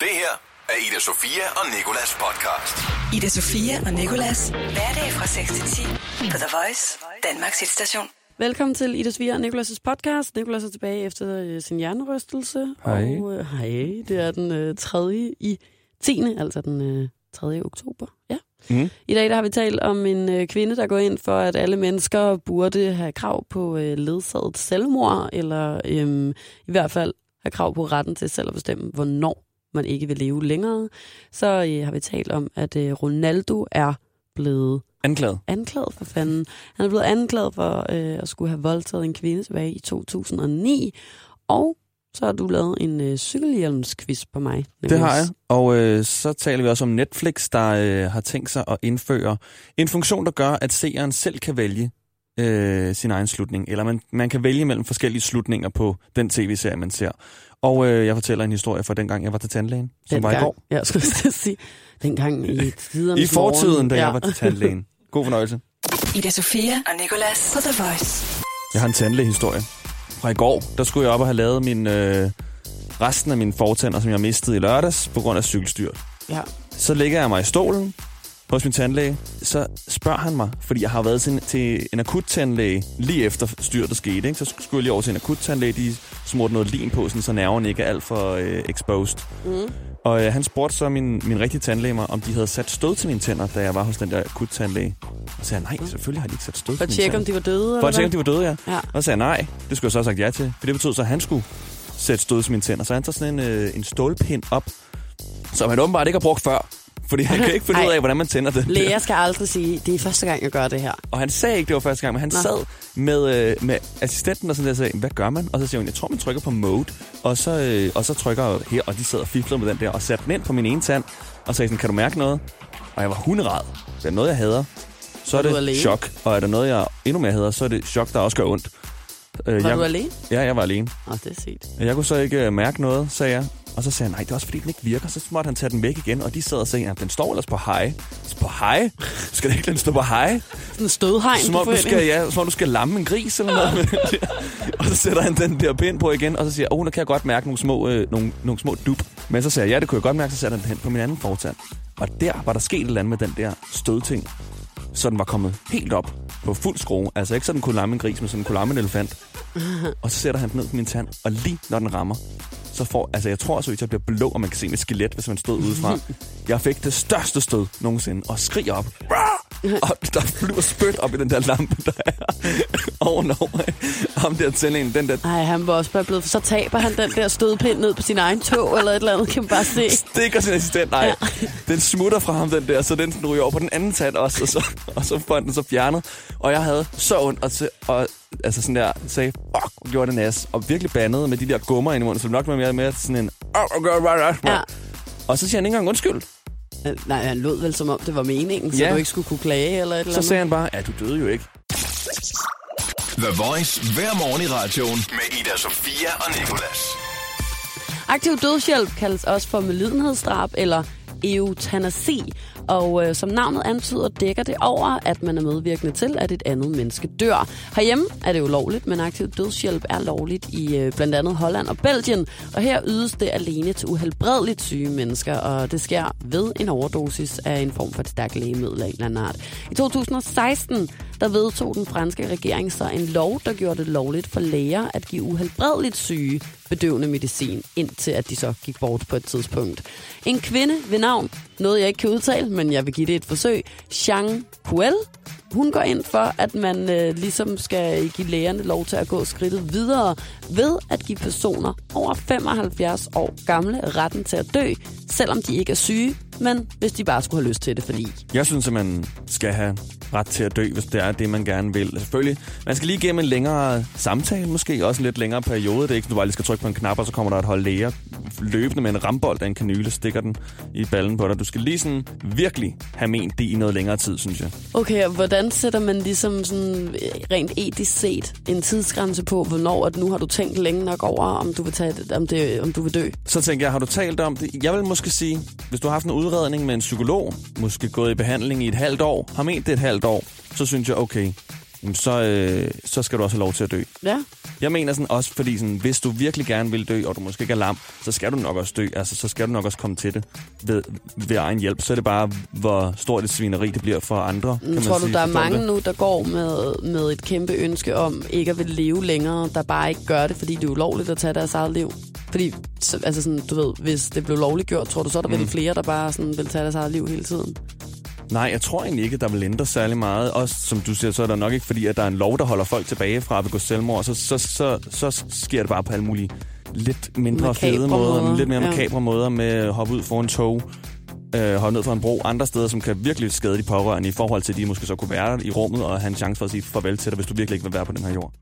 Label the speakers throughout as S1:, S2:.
S1: Det her er Ida Sofia og Nikolas podcast.
S2: Ida Sofia og Nikolas. Hverdag fra 6 til 10 på The Voice, Danmarks hitstation.
S3: Velkommen til Ida Svia og Nicolas' podcast. Nicolas er tilbage efter øh, sin hjernerystelse.
S4: Hej.
S3: Og, øh, hej. Det er den øh, 3. i 10. Altså den øh, 3. oktober. Ja.
S4: Mm.
S3: I dag der har vi talt om en øh, kvinde, der går ind for, at alle mennesker burde have krav på øh, ledsaget selvmord, eller øh, i hvert fald have krav på retten til selv at bestemme, hvornår man ikke vil leve længere. Så øh, har vi talt om, at øh, Ronaldo er blevet
S4: Anklaget.
S3: anklaget for fanden. Han er blevet anklaget for øh, at skulle have voldtaget en kvinde tilbage i 2009. Og så har du lavet en øh, cykelhjelmsquiz på mig.
S4: Det har jeg. Og øh, så taler vi også om Netflix, der øh, har tænkt sig at indføre en funktion, der gør, at seeren selv kan vælge øh, sin egen slutning. Eller man, man kan vælge mellem forskellige slutninger på den tv-serie, man ser. Og øh, jeg fortæller en historie fra dengang, jeg var til tandlægen, som
S3: Den
S4: var i
S3: gang,
S4: går.
S3: Jeg skulle til at sige, dengang i tiderne
S4: I fortiden, da jeg var til tandlægen. God fornøjelse.
S2: Ida Sofia og Nikolas på The Voice.
S4: Jeg har en tandlægehistorie. Fra i går, der skulle jeg op og have lavet min, øh, resten af mine fortænder, som jeg mistede i lørdags på grund af cykelstyrt.
S3: Ja.
S4: Så ligger jeg mig i stolen hos min tandlæge. Så spørger han mig, fordi jeg har været til en, til en akut tandlæge lige efter styrtet skete. Ikke? Så skulle jeg lige over til en akut tandlæge. De smurte noget lim på, sådan, så nerverne ikke er alt for øh, exposed.
S3: Mm.
S4: Og øh, han spurgte så min, min rigtige tandlæge mig, om de havde sat stød til mine tænder, da jeg var hos den der akut tandlæge. Og sagde nej, selvfølgelig har de ikke sat stød
S3: For at
S4: til mine
S3: tjekke, om de var døde?
S4: For at tjekke, om de var døde, ja.
S3: Ja.
S4: Og så sagde nej. Det skulle jeg så have sagt ja til. For det betød så, at han skulle sætte stød til mine tænder. Så han tager sådan en, øh, en stålpind op, som han åbenbart ikke har brugt før. Fordi han kan ikke finde ud af, hvordan man tænder den. der.
S3: Læger skal aldrig sige, det er første gang, jeg gør det her.
S4: Og han sagde ikke, det var første gang, men han
S3: Nå.
S4: sad med, øh, med assistenten og sådan der og sagde, hvad gør man? Og så siger hun, jeg tror, man trykker på mode. Og så, øh, og så trykker jeg her, og de sad og fiflede med den der, og satte den ind på min ene tand, og sagde sådan, kan du mærke noget? Og jeg var hunderad. Det er noget, jeg hader. Så er
S3: Var du
S4: det chok. Og er der noget, jeg endnu mere hader, så er det chok, der også gør ondt. Øh,
S3: Var
S4: jeg,
S3: du alene?
S4: Ja, jeg var alene.
S3: Åh, det er set.
S4: Jeg kunne så ikke øh, mærke noget, sagde jeg. Og så sagde han, nej, det er også fordi, den ikke virker. Så måtte han tage den væk igen, og de sad og sagde, at den står ellers på. Så på high? Skal det ikke den stå på high?
S3: Sådan en stødhegn,
S4: Som
S3: du
S4: om, du skal, ja, som om du skal lamme en gris eller noget. den og så sætter han den der pind på igen, og så siger åh, oh, der kan jeg godt mærke nogle små, øh, nogle, nogle små dup. Men så sagde jeg, ja, det kunne jeg godt mærke, så satte han den hen på min anden fortand. Og der var der sket et eller andet med den der stødting. Så den var kommet helt op på fuld skrue. Altså ikke så den kunne lamme en gris, men så den kunne lamme en elefant. Og så sætter han den ned på min tand, og lige når den rammer, så får, altså jeg tror så, at jeg bliver blå, og man kan se mit skelet, hvis man stod udefra. Jeg fik det største stød nogensinde, og skriger op. Og der flyver spyt op i den der lampe, der er ovenover. Ham der tændingen, den der
S3: Ej, han var også bare blevet... Så taber han den der stødpind ned på sin egen tog, eller et eller andet, kan man bare se.
S4: stikker sin assistent. Nej, den smutter fra ham, den der, så den ryger over på den anden tand også, og så, og så får den så fjernet. Og jeg havde så ondt, og, så, og altså sådan der, sagde, fuck, og gjorde det nas, og virkelig bandede med de der gummer ind i munden, så nok var mere med sådan en, "Åh, og gør bare det."
S3: Ja.
S4: Og så siger han ikke engang undskyld.
S3: Nej, han lød vel som om, det var meningen, så
S4: Ja.
S3: du ikke skulle kunne klage eller et eller
S4: Så
S3: andet.
S4: sagde han bare, ja, du døde jo ikke.
S1: The Voice hver morgen i radioen med Ida Sofia og Nikolas.
S3: Aktiv dødshjælp kaldes også for medlidenhedsdrab eller eutanasi, og øh, som navnet antyder, dækker det over, at man er medvirkende til, at et andet menneske dør. Herhjemme er det ulovligt, men aktiv dødshjælp er lovligt i øh, blandt andet Holland og Belgien, og her ydes det alene til uhelbredeligt syge mennesker, og det sker ved en overdosis af en form for et stærkt lægemiddel af en eller anden art. I 2016 der vedtog den franske regering så en lov, der gjorde det lovligt for læger at give uhelbredeligt syge bedøvende medicin, indtil at de så gik bort på et tidspunkt. En kvinde ved navn, noget jeg ikke kan udtale, men jeg vil give det et forsøg, Jean Puel, hun går ind for, at man øh, ligesom skal give lægerne lov til at gå skridtet videre ved at give personer over 75 år gamle retten til at dø, selvom de ikke er syge, men hvis de bare skulle have lyst til det, fordi...
S4: Jeg synes, at man skal have ret til at dø, hvis det er det, man gerne vil. Selvfølgelig, man skal lige igennem en længere samtale, måske også en lidt længere periode. Det er ikke, sådan, du bare lige skal trykke på en knap, og så kommer der et hold læger løbende med en rambold af en kanyle, stikker den i ballen på dig. Du skal lige sådan virkelig have ment det i noget længere tid, synes jeg.
S3: Okay, og hvordan sætter man ligesom sådan øh, rent etisk set en tidsgrænse på, hvornår at nu har du tænkt længe nok over, om du vil, tage det, om det, om du vil dø?
S4: Så tænker jeg, har du talt om det? Jeg vil måske sige, hvis du har haft en udredning med en psykolog, måske gået i behandling i et halvt år, har ment det et halvt år, så synes jeg, okay, jamen, så, øh, så skal du også have lov til at dø.
S3: Ja.
S4: Jeg mener sådan også, fordi sådan, hvis du virkelig gerne vil dø, og du måske ikke er lam, så skal du nok også dø. Altså, så skal du nok også komme til det ved, ved egen hjælp. Så er det bare, hvor stort et svineri det bliver for andre. Kan man
S3: tror du,
S4: sige.
S3: der er mange
S4: det?
S3: nu, der går med, med et kæmpe ønske om ikke at vil leve længere, der bare ikke gør det, fordi det er ulovligt at tage deres eget liv? Fordi, så- altså sådan, du ved, hvis det blev lovligt gjort, tror du så, der mm. vil flere, der bare sådan, vil tage deres eget liv hele tiden?
S4: Nej, jeg tror egentlig ikke, at der vil ændre særlig meget. Også som du siger, så er der nok ikke, fordi at der er en lov, der holder folk tilbage fra at begå selvmord. Så, så, så, så sker det bare på alle mulige lidt mindre
S3: Makabre
S4: fede måder,
S3: måder,
S4: lidt mere
S3: ja.
S4: makabre måder med at hoppe ud foran tog, øh, hoppe ned fra en bro, andre steder, som kan virkelig skade de pårørende i forhold til, at de måske så kunne være i rummet og have en chance for at sige farvel til dig, hvis du virkelig ikke vil være på den her jord.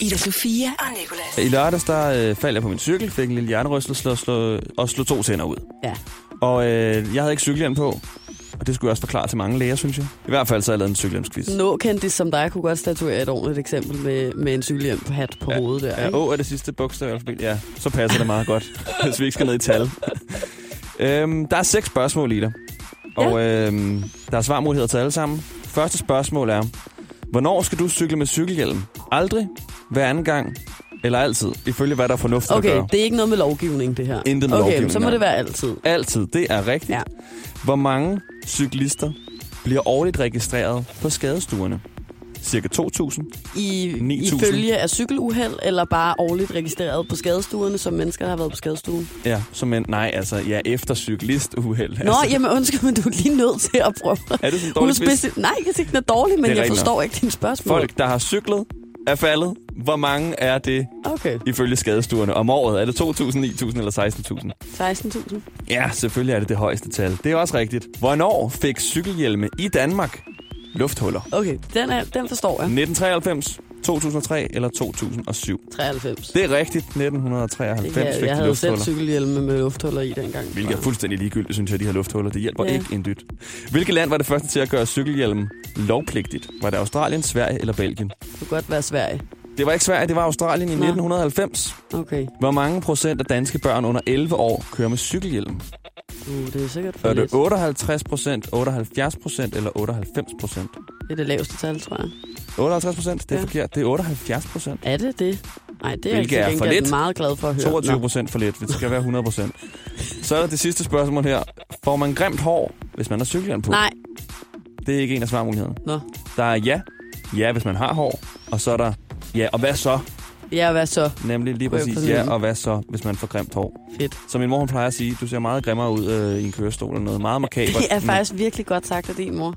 S2: Ida Sofia og Nicolas.
S4: I lørdags, der øh, faldt jeg på min cykel, fik en lille hjernerystelse slå, slå, og slå to tænder ud.
S3: Ja.
S4: Og øh, jeg havde ikke cykelhjelm på, og det skulle jeg også forklare til mange læger, synes jeg. I hvert fald så har jeg lavet en cykelhjelmsquiz.
S3: Nå, kendte som dig kunne godt statuere et ordentligt eksempel med, med en cykelhjem på hat på
S4: Ja.
S3: hovedet der,
S4: Ja? Å er det sidste bogstav i alfabetet. Ja, så passer det meget godt, hvis vi ikke skal ned i tal. øhm, der er seks spørgsmål i dig. Og øhm, der er svarmuligheder til alle sammen. Første spørgsmål er, hvornår skal du cykle med cykelhjelm? Aldrig? Hver anden gang? Eller altid? Ifølge hvad der er fornuftigt at
S3: Okay,
S4: gøre.
S3: det er ikke noget med lovgivning, det her.
S4: Intet med
S3: okay,
S4: lovgivning,
S3: så må det være altid.
S4: Altid, det er rigtigt.
S3: Ja.
S4: Hvor mange cyklister bliver årligt registreret på skadestuerne? Cirka 2.000?
S3: I,
S4: 9.000.
S3: ifølge af cykeluheld, eller bare årligt registreret på skadestuerne, som mennesker, der har været på skadestuen?
S4: Ja, som en, nej, altså, ja, efter cyklistuheld.
S3: Nå,
S4: altså,
S3: jamen undskyld, men du er lige nødt til at prøve.
S4: Er det sådan en dårlig quiz?
S3: Udspeci- Nej, jeg synes ikke, den er dårlig, men jeg forstår ikke dine spørgsmål.
S4: Folk, der har cyklet, er faldet. Hvor mange er det
S3: Okay,
S4: ifølge skadestuerne om året? Er det 2.000, 9.000 eller 16.000?
S3: 16.000.
S4: Ja, selvfølgelig er det det højeste tal. Det er også rigtigt. Hvornår fik cykelhjelme i Danmark lufthuller?
S3: Okay, den, er, den forstår jeg.
S4: 1993, 2003 eller 2007?
S3: 93.
S4: Det er rigtigt. 1993
S3: Det kan,
S4: fik
S3: jeg
S4: de
S3: havde selv cykelhjelme med lufthuller i dengang.
S4: Hvilket er fuldstændig ligegyldigt, synes jeg, de her lufthuller. Det hjælper
S3: Ja.
S4: ikke en dyt. Hvilket land var det første til at gøre cykelhjelm lovpligtigt? Var det Australien, Sverige eller Belgien?
S3: Det kunne godt være Sverige.
S4: Det var ikke Sverige, det var Australien i
S3: Nå.
S4: 1990.
S3: Okay.
S4: Hvor mange procent af danske børn under 11 år kører med cykelhjelm?
S3: Uh, det er sikkert for
S4: Er det
S3: lidt.
S4: 58 procent, 78 procent eller 98 procent?
S3: Det er det laveste tal, tror jeg.
S4: 58 procent, det er
S3: Ja.
S4: forkert. Det er 78 procent.
S3: Er det det? Nej, det er
S4: Hvilket
S3: jeg
S4: er for lidt.
S3: meget glad for at høre.
S4: 22
S3: Nå.
S4: procent for lidt. Det skal være 100 procent. Så er der det sidste spørgsmål her. Får man grimt hår, hvis man har cykelhjelm på?
S3: Nej.
S4: Det er ikke en af svarmulighederne.
S3: Nå.
S4: Der er ja. Ja, hvis man har hår. Og så er der ja, og hvad så?
S3: Ja, hvad så?
S4: Nemlig lige præcis
S3: fornemme.
S4: ja, og hvad så, hvis man får grimt hår?
S3: Fedt.
S4: Så min mor hun plejer at sige, du ser meget grimmere ud øh, i en kørestol eller noget. Meget makabert.
S3: Det er faktisk virkelig godt sagt af din mor.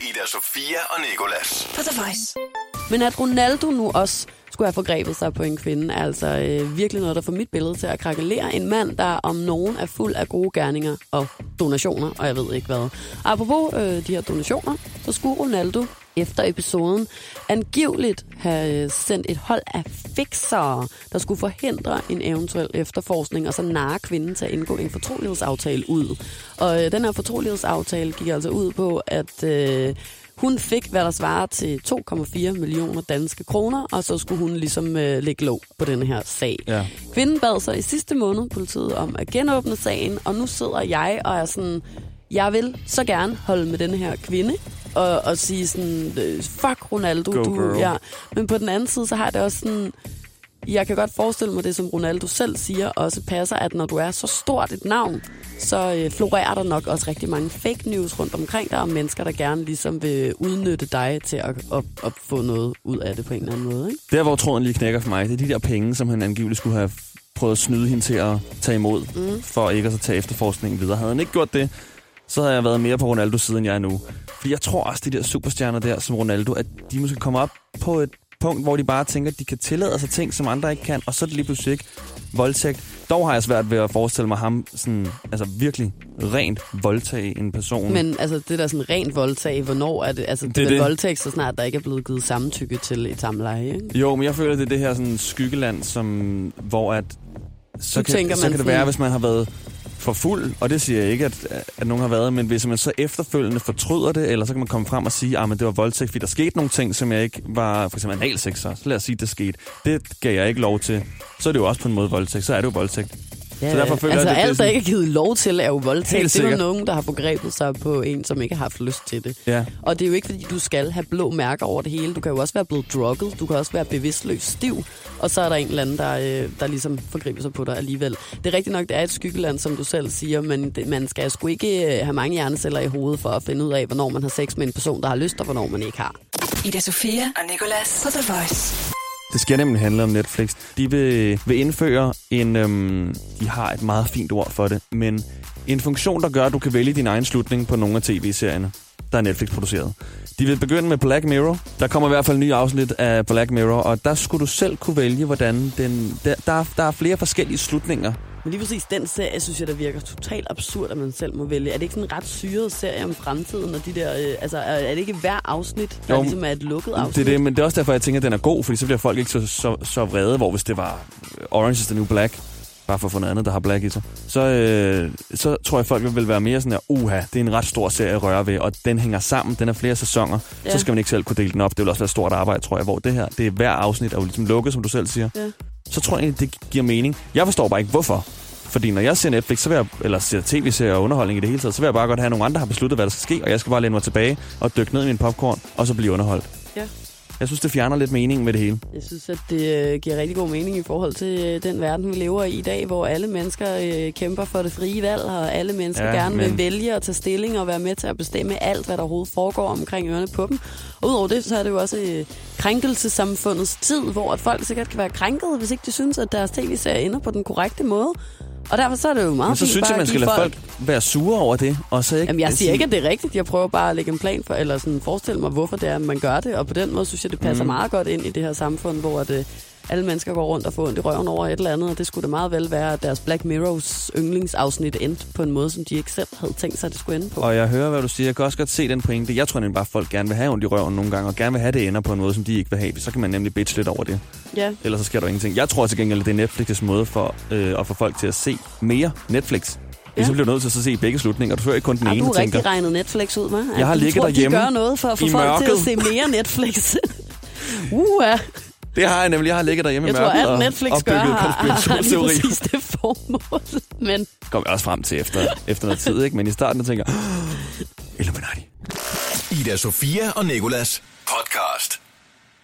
S1: Ida Sofia og Nicolas.
S2: På The Voice.
S3: Men at Ronaldo nu også skulle have forgrebet sig på en kvinde, altså øh, virkelig noget, der får mit billede til at krakelere. En mand, der om nogen er fuld af gode gerninger og donationer, og jeg ved ikke hvad. Apropos øh, de her donationer, så skulle Ronaldo efter episoden angiveligt have øh, sendt et hold af fixere, der skulle forhindre en eventuel efterforskning, og så narre kvinden til at indgå en fortrolighedsaftale ud. Og øh, den her fortrolighedsaftale gik altså ud på, at øh, hun fik, hvad der svarer til 2,4 millioner danske kroner, og så skulle hun ligesom øh, lægge låg på den her sag.
S4: Ja.
S3: Kvinden bad så i sidste måned politiet om at genåbne sagen, og nu sidder jeg og er sådan, jeg vil så gerne holde med den her kvinde, og, og sige sådan, øh, fuck Ronaldo,
S4: Go
S3: du,
S4: girl.
S3: ja. Men på den anden side, så har det også sådan, jeg kan godt forestille mig det, som Ronaldo selv siger, også passer, at når du er så stort et navn, så øh, florerer der nok også rigtig mange fake news rundt omkring dig, og mennesker, der gerne ligesom vil udnytte dig til at, at, at få noget ud af det på en eller anden måde. Ikke?
S4: Der, hvor tråden lige knækker for mig, det er de der penge, som han angiveligt skulle have prøvet at snyde hende til at tage imod, mm. for ikke at så tage efterforskningen videre. Havde han ikke gjort det, så havde jeg været mere på Ronaldo siden jeg er nu. Fordi jeg tror også, de der superstjerner der som Ronaldo, at de måske kommer op på et punkt, hvor de bare tænker, at de kan tillade sig ting, som andre ikke kan, og så er det lige pludselig ikke voldtægt. Dog har jeg svært ved at forestille mig ham sådan, altså virkelig rent voldtage en person.
S3: Men altså, det der sådan rent voldtag, hvornår er det? Altså, det,
S4: Det er
S3: det voldtægt, så snart der ikke er blevet givet samtykke til et samleje, ikke?
S4: Jo, men jeg føler, det er det her sådan skyggeland, som, hvor at, så,
S3: Du
S4: kan,
S3: tænker,
S4: så
S3: man
S4: kan det være, hvis man har været for fuld, og det siger jeg ikke, at, at nogen har været, men hvis man så efterfølgende fortryder det, eller så kan man komme frem og sige, ah, at det var voldtægt, fordi der skete nogle ting, som jeg ikke var, for eksempel analsex, så lad os sige, det skete. Det gav jeg ikke lov til. Så er det jo også på en måde voldtægt, så er det jo voldtægt.
S3: Ja,
S4: så derfor føler
S3: altså
S4: jeg, at det,
S3: alt, der
S4: er
S3: ikke er givet lov til, er jo voldtægt. Det er jo nogen, der har forgrebet sig på en, som ikke har haft lyst til det.
S4: Ja.
S3: Og det er jo ikke, fordi du skal have blå mærker over det hele. Du kan jo også være blevet drugget. Du kan også være bevidstløs stiv. Og så er der en eller anden, der, øh, der ligesom forgriber sig på dig alligevel. Det er rigtigt nok, det er et skyggeland, som du selv siger, men det, man skal sgu ikke øh, have mange hjerneceller i hovedet for at finde ud af, hvornår man har sex med en person, der har lyst, og hvornår man ikke har.
S2: Ida Sofia og Nicolas på The Voice.
S4: Det skal nemlig handle om Netflix. De vil, vil indføre en... Øhm, de har et meget fint ord for det, men en funktion, der gør, at du kan vælge din egen slutning på nogle af tv-serierne, der er Netflix produceret. De vil begynde med Black Mirror. Der kommer i hvert fald en ny afsnit af Black Mirror, og der skulle du selv kunne vælge, hvordan den... Der, der, er, der er flere forskellige slutninger.
S3: Men lige præcis den serie, synes jeg, der virker totalt absurd, at man selv må vælge. Er det ikke sådan en ret syret serie om fremtiden, og de der, øh, altså, er, det ikke hver afsnit, der
S4: Jo,
S3: ligesom er et lukket afsnit?
S4: Det er det, men det er også derfor, jeg tænker, at den er god, fordi så bliver folk ikke så, så, så vrede, hvor hvis det var Orange is the New Black, bare for at få noget andet, der har black i sig, så, øh, så tror jeg, folk vil være mere sådan her, uha, det er en ret stor serie at røre ved, og den hænger sammen, den er flere sæsoner. Ja. så skal man ikke selv kunne dele den op. Det vil også være et stort arbejde, tror jeg, hvor det her, det er hver afsnit er jo ligesom lukket, som du selv siger.
S3: Ja.
S4: Så tror jeg egentlig, det giver mening. Jeg forstår bare ikke, hvorfor. Fordi når jeg ser Netflix, så vil jeg, eller ser tv-serier og underholdning i det hele taget, så vil jeg bare godt have nogle andre, der har besluttet, hvad der skal ske, og jeg skal bare læne mig tilbage og dykke ned i min popcorn, og så blive underholdt.
S3: Ja.
S4: Jeg synes, det fjerner lidt mening med det hele.
S3: Jeg synes, at det øh, giver rigtig god mening i forhold til øh, den verden, vi lever i i dag, hvor alle mennesker øh, kæmper for det frie valg, og alle mennesker
S4: Ja,
S3: gerne
S4: men-
S3: vil vælge og tage stilling og være med til at bestemme alt, hvad der overhovedet foregår omkring ørerne på dem. Og udover det, så er det jo også krænkelsesamfundets tid, hvor at folk sikkert kan være krænket, hvis ikke de synes, at deres tv-serie ender på den korrekte måde. Og derfor så er det jo meget
S4: Men så
S3: fint
S4: synes jeg, man skal lade folk være sure over det, og så ikke...
S3: Jamen, jeg siger
S4: sige-
S3: ikke, at det er rigtigt. Jeg prøver bare at lægge en plan for, eller sådan forestille mig, hvorfor det er, man gør det. Og på den måde synes jeg, det passer mm. meget godt ind i det her samfund, hvor øh, alle mennesker går rundt og får ondt i røven over et eller andet. Og det skulle da meget vel være, at deres Black Mirrors yndlingsafsnit endte på en måde, som de ikke selv havde tænkt sig, at det skulle ende på.
S4: Og jeg hører, hvad du siger. Jeg kan også godt se den pointe. Jeg tror nemlig bare, at folk gerne vil have ondt i røven nogle gange, og gerne vil have det ender på en måde, som de ikke vil have. Så kan man nemlig bitch lidt over det.
S3: Ja,
S4: Ellers så sker der ingenting. Jeg tror til gengæld, at det er Netflix' måde for øh, at få folk til at se mere Netflix. Ja.
S3: Ja.
S4: Så bliver du nødt til at så se begge slutninger. Du hører ikke kun den
S3: har
S4: ene
S3: du
S4: tænker...
S3: rigtig regnet Netflix ud, med?
S4: Jeg har
S3: du
S4: ligget derhjemme
S3: de gør noget for at få folk til at
S4: mørket.
S3: se mere Netflix. uh,
S4: Det har jeg nemlig. Jeg har ligget derhjemme
S3: jeg
S4: i
S3: tror,
S4: mørket
S3: alt
S4: og
S3: Netflix gør
S4: opbygget
S3: har, har lige
S4: konspirationsteorier.
S3: præcis det formål. Men
S4: Går vi også frem til efter, efter noget tid, ikke? Men i starten der tænker jeg, Illuminati.
S1: Ida Sofia og Nikolas podcast.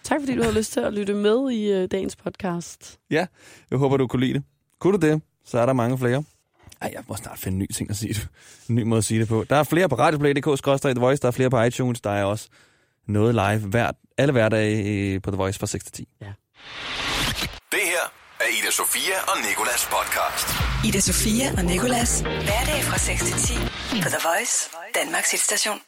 S3: tak, fordi du har lyst til at lytte med i øh, dagens podcast.
S4: Ja, jeg håber, du kunne lide det. Kunne du det, så er der mange flere. Ej, jeg må snart finde en ny ting at sige det. En ny måde at sige det på. Der er flere på radioplay.dk, The Voice. Der er flere på iTunes. Der er også noget live hver, alle hverdage øh, på The Voice fra 6 til 10.
S1: Det her er Ida Sofia og Nikolas podcast.
S2: Ida Sofia og Nicolas. Hverdag fra 6 til 10 på The Voice, Danmarks hitstation.